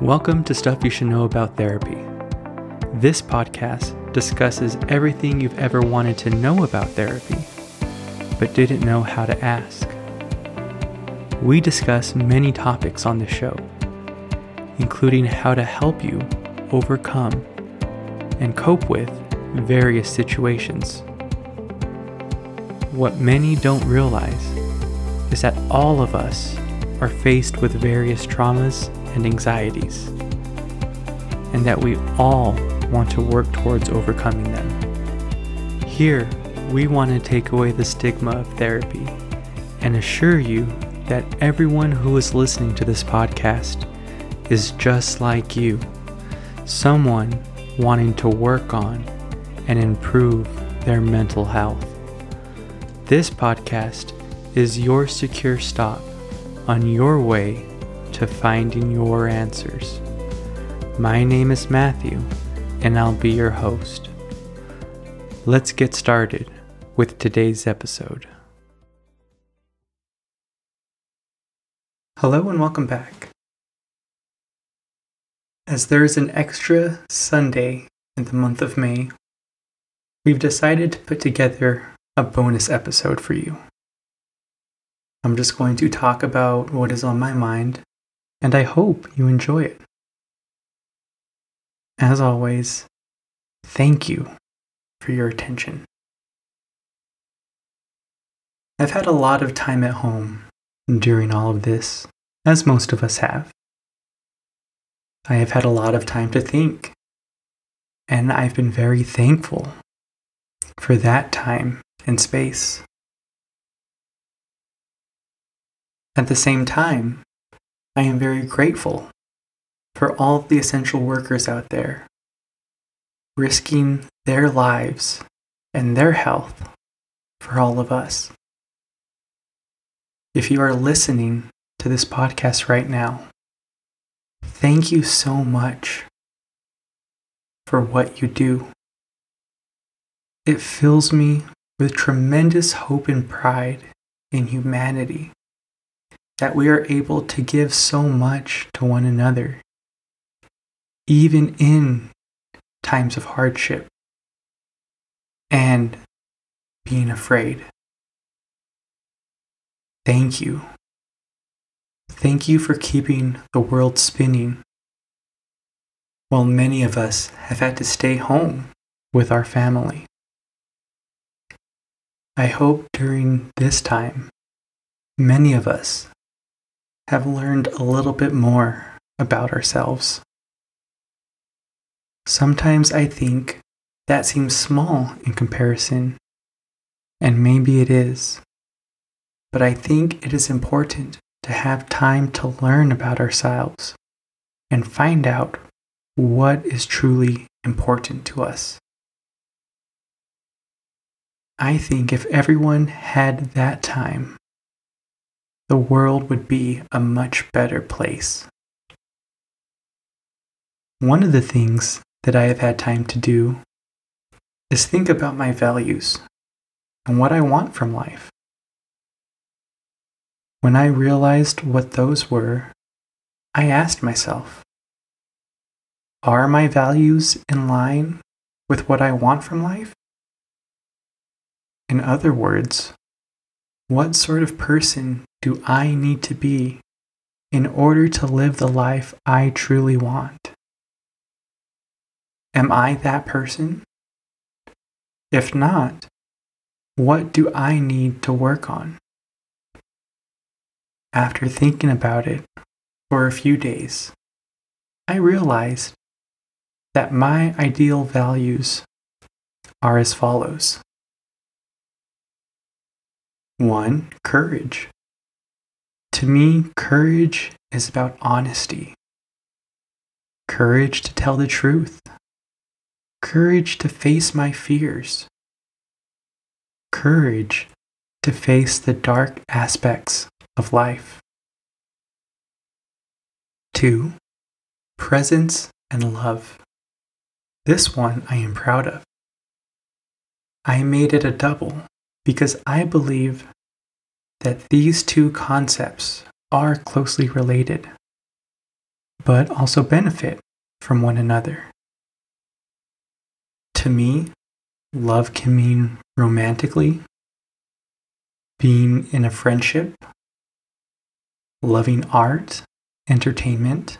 Welcome to Stuff You Should Know About Therapy. This podcast discusses everything you've ever wanted to know about therapy, but didn't know how to ask. We discuss many topics on the show, including how to help you overcome and cope with various situations. What many don't realize is that all of us are faced with various traumas and anxieties, and that we all want to work towards overcoming them. Here, we want to take away the stigma of therapy and assure you that everyone who is listening to this podcast is just like you, someone wanting to work on and improve their mental health. This podcast is your secure stop on your way to finding your answers. My name is Matthew, and I'll be your host. Let's get started with today's episode. Hello, and welcome back. As there is an extra Sunday in the month of May, we've decided to put together a bonus episode for you. I'm just going to talk about what is on my mind, and I hope you enjoy it. As always, thank you for your attention. I've had a lot of time at home during all of this, as most of us have. I have had a lot of time to think, and I've been very thankful for that time and space. At the same time, I am very grateful for all the essential workers out there risking their lives and their health for all of us. If you are listening to this podcast right now, thank you so much for what you do. It fills me with tremendous hope and pride in humanity that we are able to give so much to one another, even in times of hardship and being afraid. Thank you. Thank you for keeping the world spinning while many of us have had to stay home with our family. I hope during this time, many of us have learned a little bit more about ourselves. Sometimes I think that seems small in comparison, and maybe it is. But I think it is important to have time to learn about ourselves and find out what is truly important to us. I think if everyone had that time, the world would be a much better place. One of the things that I have had time to do is think about my values and what I want from life. When I realized what those were, I asked myself, are my values in line with what I want from life? In other words, what sort of person do I need to be in order to live the life I truly want? Am I that person? If not, what do I need to work on? After thinking about it for a few days, I realized that my ideal values are as follows. 1. Courage. To me, courage is about honesty. Courage to tell the truth. Courage to face my fears. Courage to face the dark aspects of life. 2. Presence and love. This one I am proud of. I made it a double because I believe that these two concepts are closely related. but also benefit from one another. To me, love can mean romantically, being in a friendship, loving art, entertainment,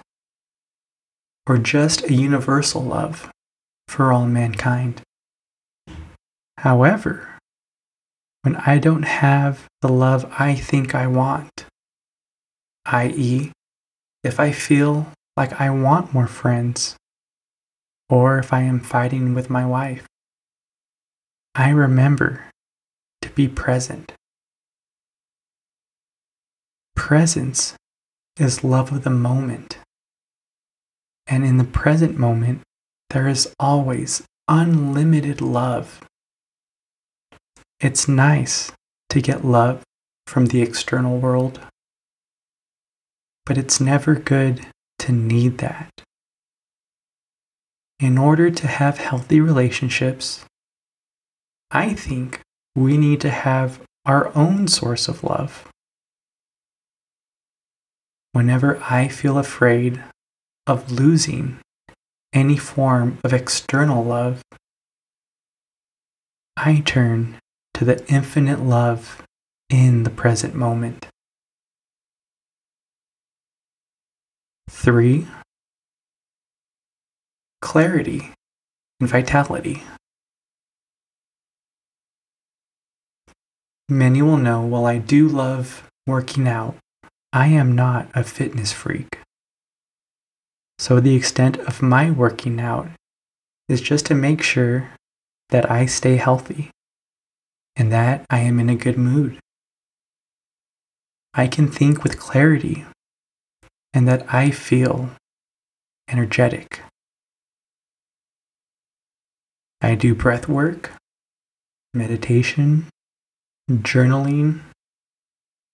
or just a universal love for all mankind. However, when I don't have the love I think I want, i.e., if I feel like I want more friends, or if I am fighting with my wife, I remember to be present. Presence is love of the moment. And in the present moment, there is always unlimited love. It's nice to get love from the external world, but it's never good to need that. In order to have healthy relationships, I think we need to have our own source of love. Whenever I feel afraid of losing any form of external love, I turn to the infinite love in the present moment. 3. Clarity and vitality. Many will know while I do love working out, I am not a fitness freak. So, the extent of my working out is just to make sure that I stay healthy and that I am in a good mood. I can think with clarity and that I feel energetic. I do breath work, meditation, journaling,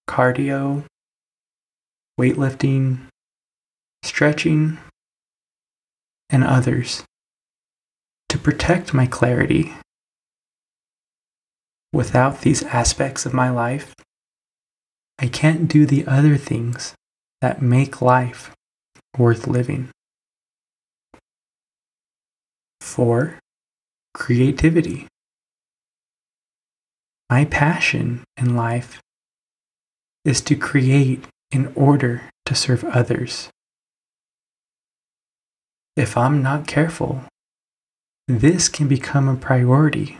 cardio, weightlifting, stretching, and others to protect my clarity. Without these aspects of my life, I can't do the other things that make life worth living. 4. Creativity. My passion in life is to create in order to serve others. If I'm not careful, this can become a priority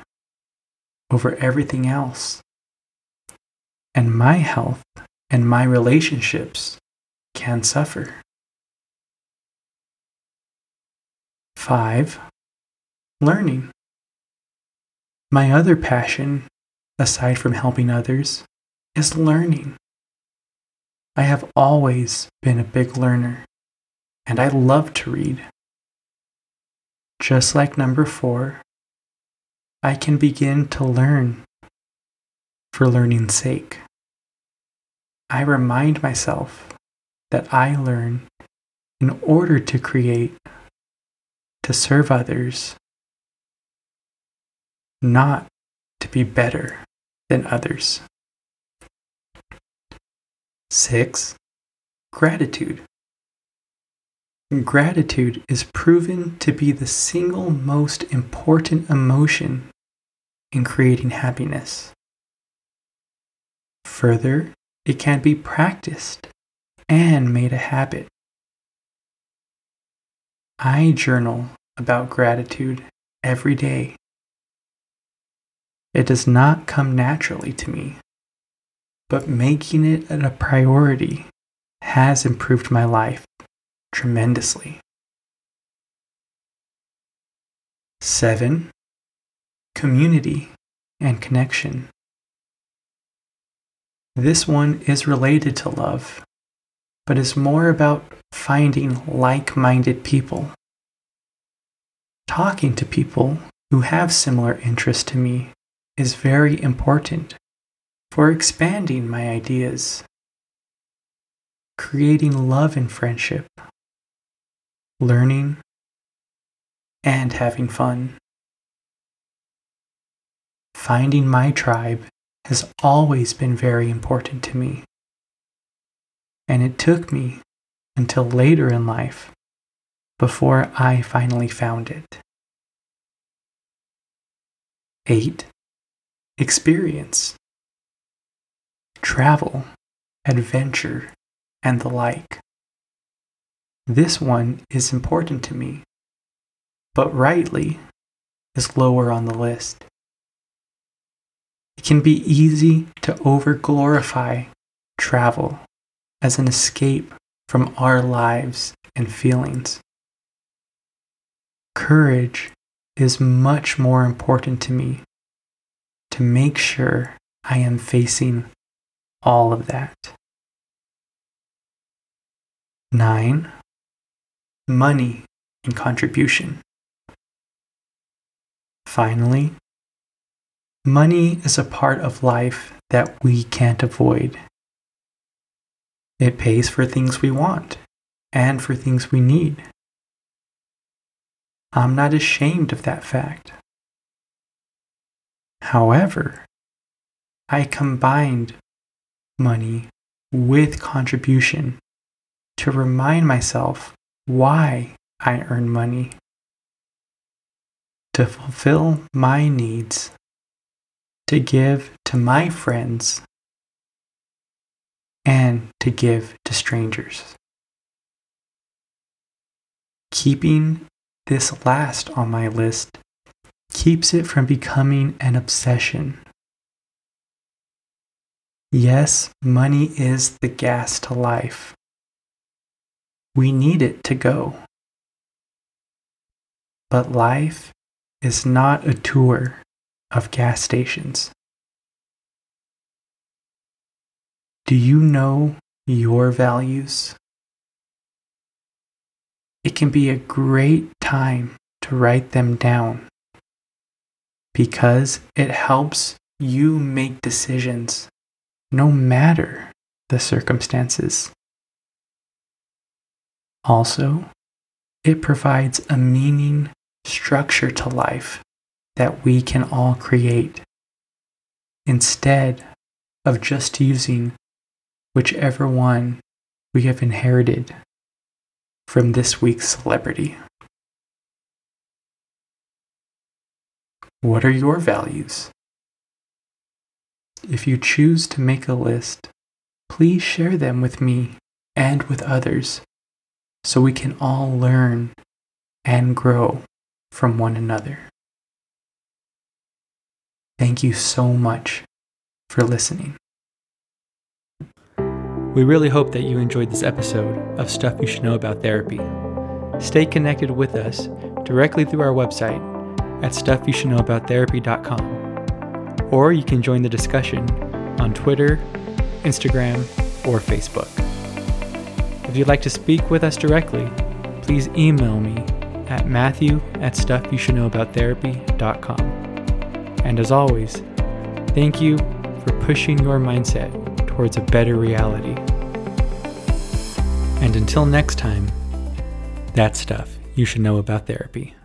over everything else. And my health and my relationships can suffer. 5. Learning. My other passion aside from helping others, is learning. I have always been a big learner, and I love to read. Just like number four, I can begin to learn for learning's sake. I remind myself that I learn in order to create, to serve others, not to be better than others. 6. Gratitude. Gratitude is proven to be the single most important emotion in creating happiness. Further, it can be practiced and made a habit. I journal about gratitude every day it does not come naturally to me, but making it a priority has improved my life tremendously. 7. Community and connection. This one is related to love, but is more about finding like minded people. Talking to people who have similar interests to me is very important for expanding my ideas, creating love and friendship, learning, and having fun. Finding my tribe has always been very important to me, and it took me until later in life before I finally found it. 8. Experience. Travel, adventure, and the like. This one is important to me, but rightly is lower on the list. It can be easy to overglorify travel as an escape from our lives and feelings. Courage is much more important to me to make sure I am facing all of that. 9. Money and contribution. Finally, money is a part of life that we can't avoid. It pays for things we want and for things we need. I'm not ashamed of that fact. However, I combined money with contribution to remind myself why I earn money. To fulfill my needs, to give to my friends, and to give to strangers. Keeping this last on my list keeps it from becoming an obsession. Yes, money is the gas to life. We need it to go. But life is not a tour of gas stations. Do you know your values? It can be a great time to write them down because it helps you make decisions no matter the circumstances. Also, it provides a meaning structure to life that we can all create instead of just using whichever one we have inherited from this week's celebrity. What are your values? If you choose to make a list, please share them with me and with others so we can all learn and grow from one another. Thank you so much for listening. We really hope that you enjoyed this episode of Stuff You Should Know About Therapy. Stay connected with us directly through our website at stuffyoushouldknowabouttherapy.com. Or you can join the discussion on Twitter, Instagram, or Facebook. If you'd like to speak with us directly, please email me at matthew at stuffyoushouldknowabouttherapy.com. And as always, thank you for pushing your mindset towards a better reality. And until next time, that stuff you should know about therapy.